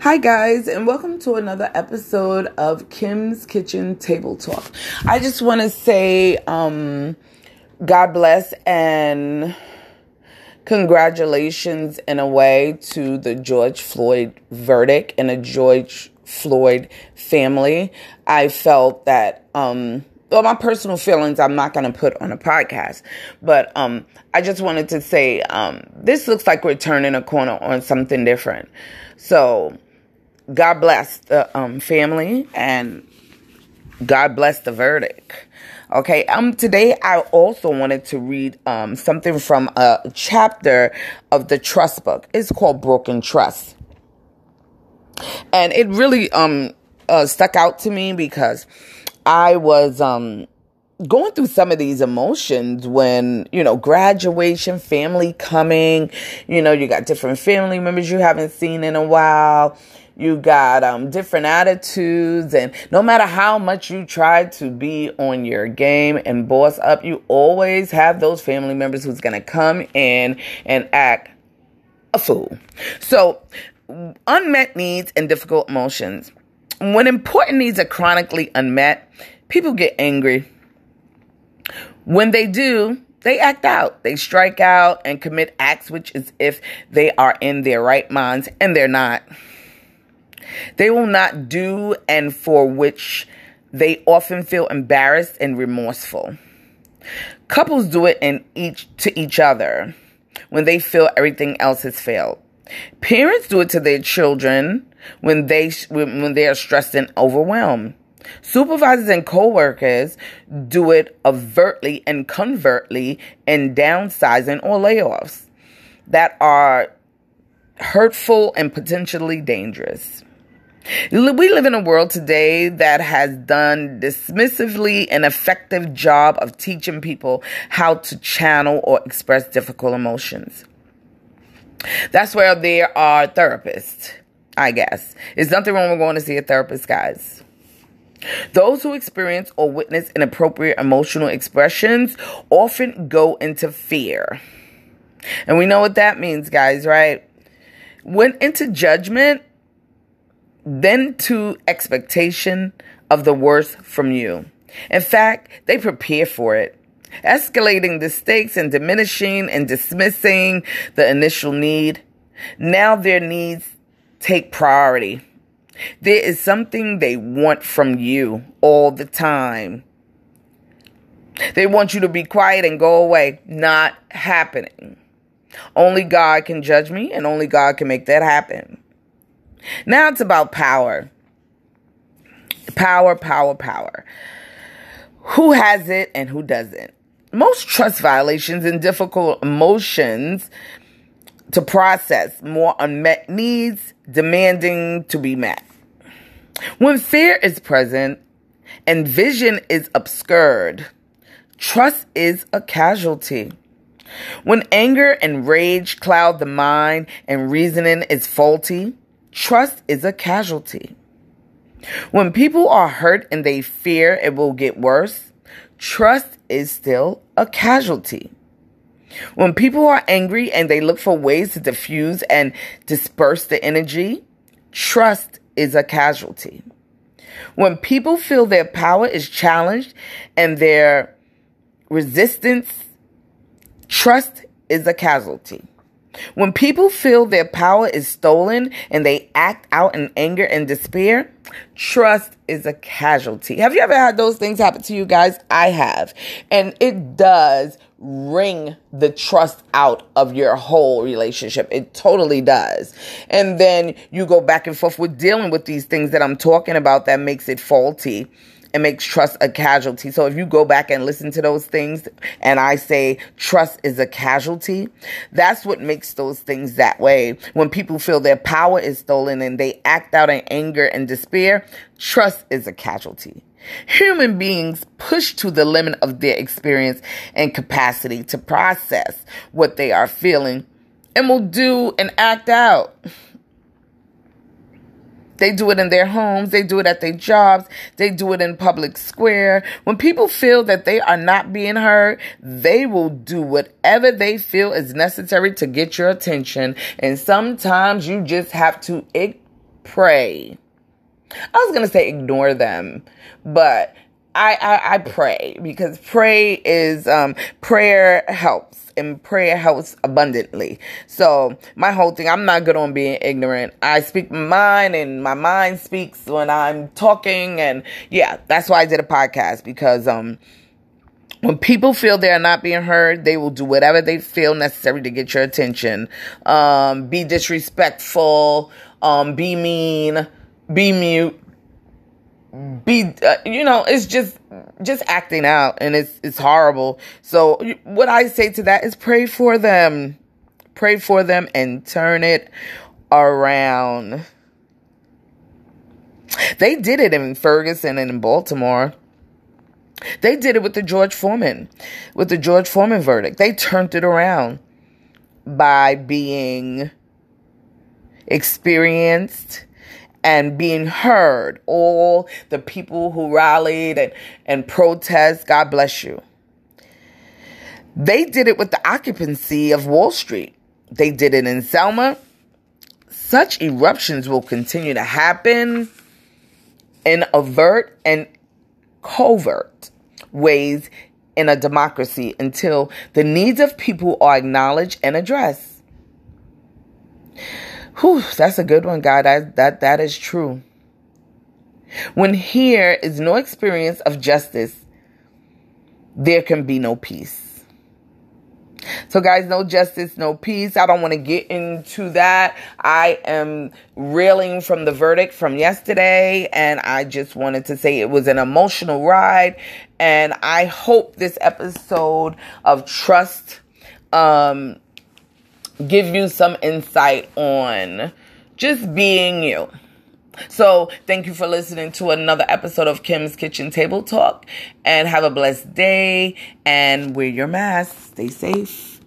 Hi, guys, and welcome to another episode of Kim's Kitchen Table Talk. I just want to say, um, God bless and congratulations in a way to the George Floyd verdict and the George Floyd family. I felt that, um, well, my personal feelings I'm not going to put on a podcast, but um, I just wanted to say um, this looks like we're turning a corner on something different. So, God bless the um, family and God bless the verdict. Okay, um, today I also wanted to read um, something from a chapter of the trust book. It's called Broken Trust. And it really um uh, stuck out to me because I was um going through some of these emotions when, you know, graduation, family coming, you know, you got different family members you haven't seen in a while. You got um, different attitudes, and no matter how much you try to be on your game and boss up, you always have those family members who's gonna come in and act a fool. So, unmet needs and difficult emotions. When important needs are chronically unmet, people get angry. When they do, they act out. They strike out and commit acts which is if they are in their right minds and they're not. They will not do and for which they often feel embarrassed and remorseful. Couples do it in each to each other when they feel everything else has failed. Parents do it to their children when they when they are stressed and overwhelmed. Supervisors and coworkers do it overtly and covertly in downsizing or layoffs that are hurtful and potentially dangerous. We live in a world today that has done dismissively an effective job of teaching people how to channel or express difficult emotions. That's where there are therapists, I guess. There's nothing wrong with going to see a therapist, guys. Those who experience or witness inappropriate emotional expressions often go into fear. And we know what that means, guys, right? Went into judgment then to expectation of the worst from you. In fact, they prepare for it, escalating the stakes and diminishing and dismissing the initial need. Now their needs take priority. There is something they want from you all the time. They want you to be quiet and go away. Not happening. Only God can judge me, and only God can make that happen. Now it's about power. Power, power, power. Who has it and who doesn't? Most trust violations and difficult emotions to process, more unmet needs demanding to be met. When fear is present and vision is obscured, trust is a casualty. When anger and rage cloud the mind and reasoning is faulty, Trust is a casualty. When people are hurt and they fear it will get worse, trust is still a casualty. When people are angry and they look for ways to diffuse and disperse the energy, trust is a casualty. When people feel their power is challenged and their resistance, trust is a casualty. When people feel their power is stolen and they act out in anger and despair, trust is a casualty. Have you ever had those things happen to you guys? I have. And it does wring the trust out of your whole relationship. It totally does. And then you go back and forth with dealing with these things that I'm talking about that makes it faulty it makes trust a casualty. So if you go back and listen to those things and I say trust is a casualty, that's what makes those things that way. When people feel their power is stolen and they act out in anger and despair, trust is a casualty. Human beings push to the limit of their experience and capacity to process what they are feeling and will do and act out. They do it in their homes. They do it at their jobs. They do it in public square. When people feel that they are not being heard, they will do whatever they feel is necessary to get your attention. And sometimes you just have to pray. I was going to say ignore them, but I, I, I pray because pray is um, prayer helps and prayer helps abundantly. So my whole thing, I'm not good on being ignorant. I speak my mind and my mind speaks when I'm talking and yeah, that's why I did a podcast because um when people feel they are not being heard, they will do whatever they feel necessary to get your attention. Um, be disrespectful, um, be mean, be mute, be uh, you know it's just just acting out and it's it's horrible. So what i say to that is pray for them. Pray for them and turn it around. They did it in ferguson and in baltimore. They did it with the george foreman with the george foreman verdict. They turned it around by being experienced and being heard. All the people who rallied and, and protest, God bless you. They did it with the occupancy of Wall Street. They did it in Selma. Such eruptions will continue to happen in overt and covert ways in a democracy until the needs of people are acknowledged and addressed. Whew, that's a good one, God. That, that, that is true. When here is no experience of justice, there can be no peace. So, guys, no justice, no peace. I don't want to get into that. I am reeling from the verdict from yesterday, and I just wanted to say it was an emotional ride. And I hope this episode of Trust um, give you some insight on just being you. So, thank you for listening to another episode of Kim's Kitchen Table Talk and have a blessed day and wear your mask. Stay safe.